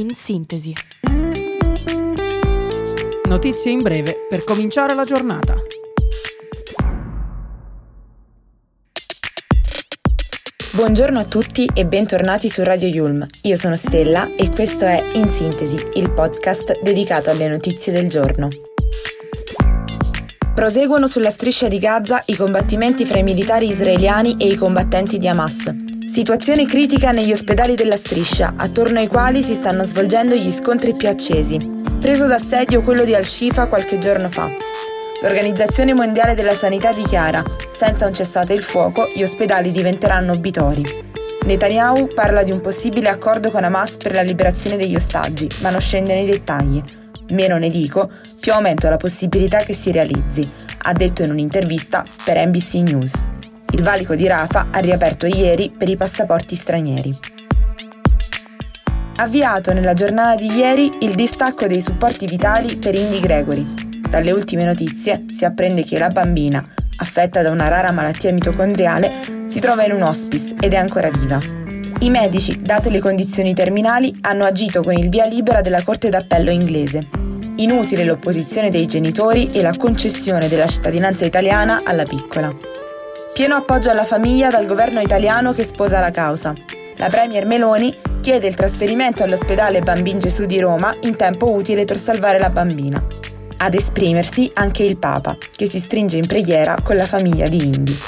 in sintesi. Notizie in breve per cominciare la giornata. Buongiorno a tutti e bentornati su Radio Yulm. Io sono Stella e questo è In Sintesi, il podcast dedicato alle notizie del giorno. Proseguono sulla striscia di Gaza i combattimenti fra i militari israeliani e i combattenti di Hamas. Situazione critica negli ospedali della striscia, attorno ai quali si stanno svolgendo gli scontri più accesi. Preso d'assedio quello di Al-Shifa qualche giorno fa. L'Organizzazione Mondiale della Sanità dichiara, senza un cessate il fuoco, gli ospedali diventeranno obitori. Netanyahu parla di un possibile accordo con Hamas per la liberazione degli ostaggi, ma non scende nei dettagli. Meno ne dico, più aumento la possibilità che si realizzi, ha detto in un'intervista per NBC News. Il valico di Rafa ha riaperto ieri per i passaporti stranieri. Avviato nella giornata di ieri il distacco dei supporti vitali per Indy Gregory. Dalle ultime notizie si apprende che la bambina, affetta da una rara malattia mitocondriale, si trova in un hospice ed è ancora viva. I medici, date le condizioni terminali, hanno agito con il via libera della Corte d'Appello inglese. Inutile l'opposizione dei genitori e la concessione della cittadinanza italiana alla piccola. Pieno appoggio alla famiglia dal governo italiano che sposa la causa. La Premier Meloni chiede il trasferimento all'ospedale Bambin Gesù di Roma in tempo utile per salvare la bambina. Ad esprimersi anche il Papa, che si stringe in preghiera con la famiglia di Indy.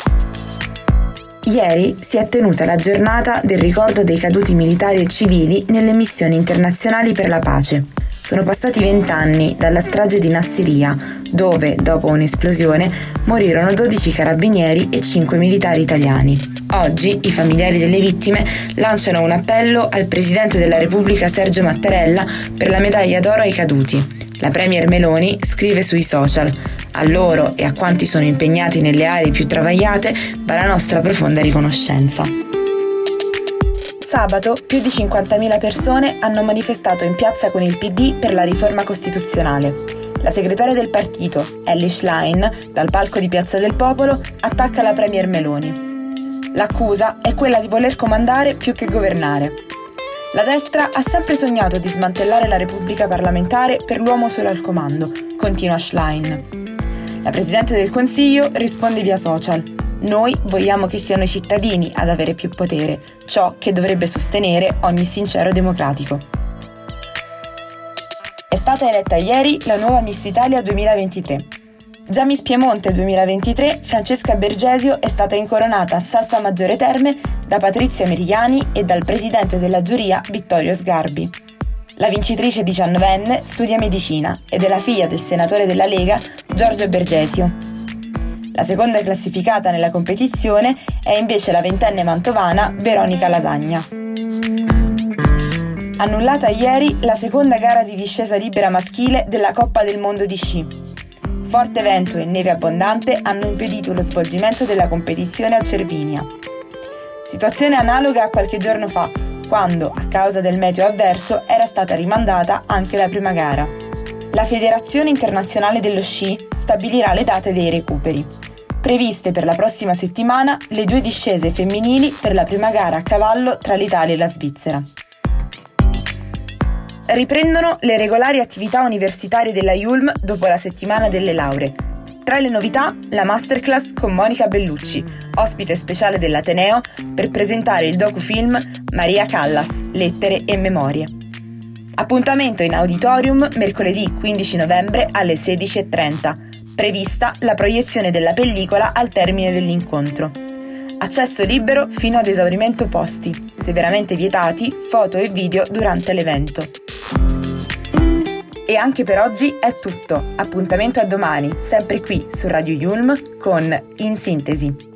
Ieri si è tenuta la giornata del ricordo dei caduti militari e civili nelle missioni internazionali per la pace. Sono passati vent'anni dalla strage di Nassiria, dove, dopo un'esplosione, morirono 12 carabinieri e 5 militari italiani. Oggi i familiari delle vittime lanciano un appello al Presidente della Repubblica Sergio Mattarella per la medaglia d'oro ai caduti. La Premier Meloni scrive sui social a loro e a quanti sono impegnati nelle aree più travagliate va la nostra profonda riconoscenza. Sabato più di 50.000 persone hanno manifestato in piazza con il PD per la riforma costituzionale. La segretaria del partito, Ellie Schlein, dal palco di Piazza del Popolo, attacca la Premier Meloni. L'accusa è quella di voler comandare più che governare. La destra ha sempre sognato di smantellare la Repubblica parlamentare per l'uomo solo al comando, continua Schlein. La Presidente del Consiglio risponde via social. Noi vogliamo che siano i cittadini ad avere più potere, ciò che dovrebbe sostenere ogni sincero democratico. È stata eletta ieri la nuova Miss Italia 2023. Già Miss Piemonte 2023, Francesca Bergesio è stata incoronata a Salsa Maggiore Terme da Patrizia Merigliani e dal presidente della giuria Vittorio Sgarbi. La vincitrice diciannovenne studia medicina ed è la figlia del senatore della Lega Giorgio Bergesio. La seconda classificata nella competizione è invece la ventenne mantovana Veronica Lasagna. Annullata ieri la seconda gara di discesa libera maschile della Coppa del Mondo di sci. Forte vento e neve abbondante hanno impedito lo svolgimento della competizione a Cervinia. Situazione analoga a qualche giorno fa, quando, a causa del meteo avverso, era stata rimandata anche la prima gara. La Federazione Internazionale dello Sci stabilirà le date dei recuperi. Previste per la prossima settimana le due discese femminili per la prima gara a cavallo tra l'Italia e la Svizzera. Riprendono le regolari attività universitarie della Yulm dopo la settimana delle lauree. Tra le novità, la masterclass con Monica Bellucci, ospite speciale dell'Ateneo, per presentare il docufilm Maria Callas, Lettere e Memorie. Appuntamento in auditorium mercoledì 15 novembre alle 16.30. Prevista la proiezione della pellicola al termine dell'incontro. Accesso libero fino ad esaurimento posti, severamente vietati foto e video durante l'evento. E anche per oggi è tutto. Appuntamento a domani, sempre qui su Radio Yulm con In Sintesi.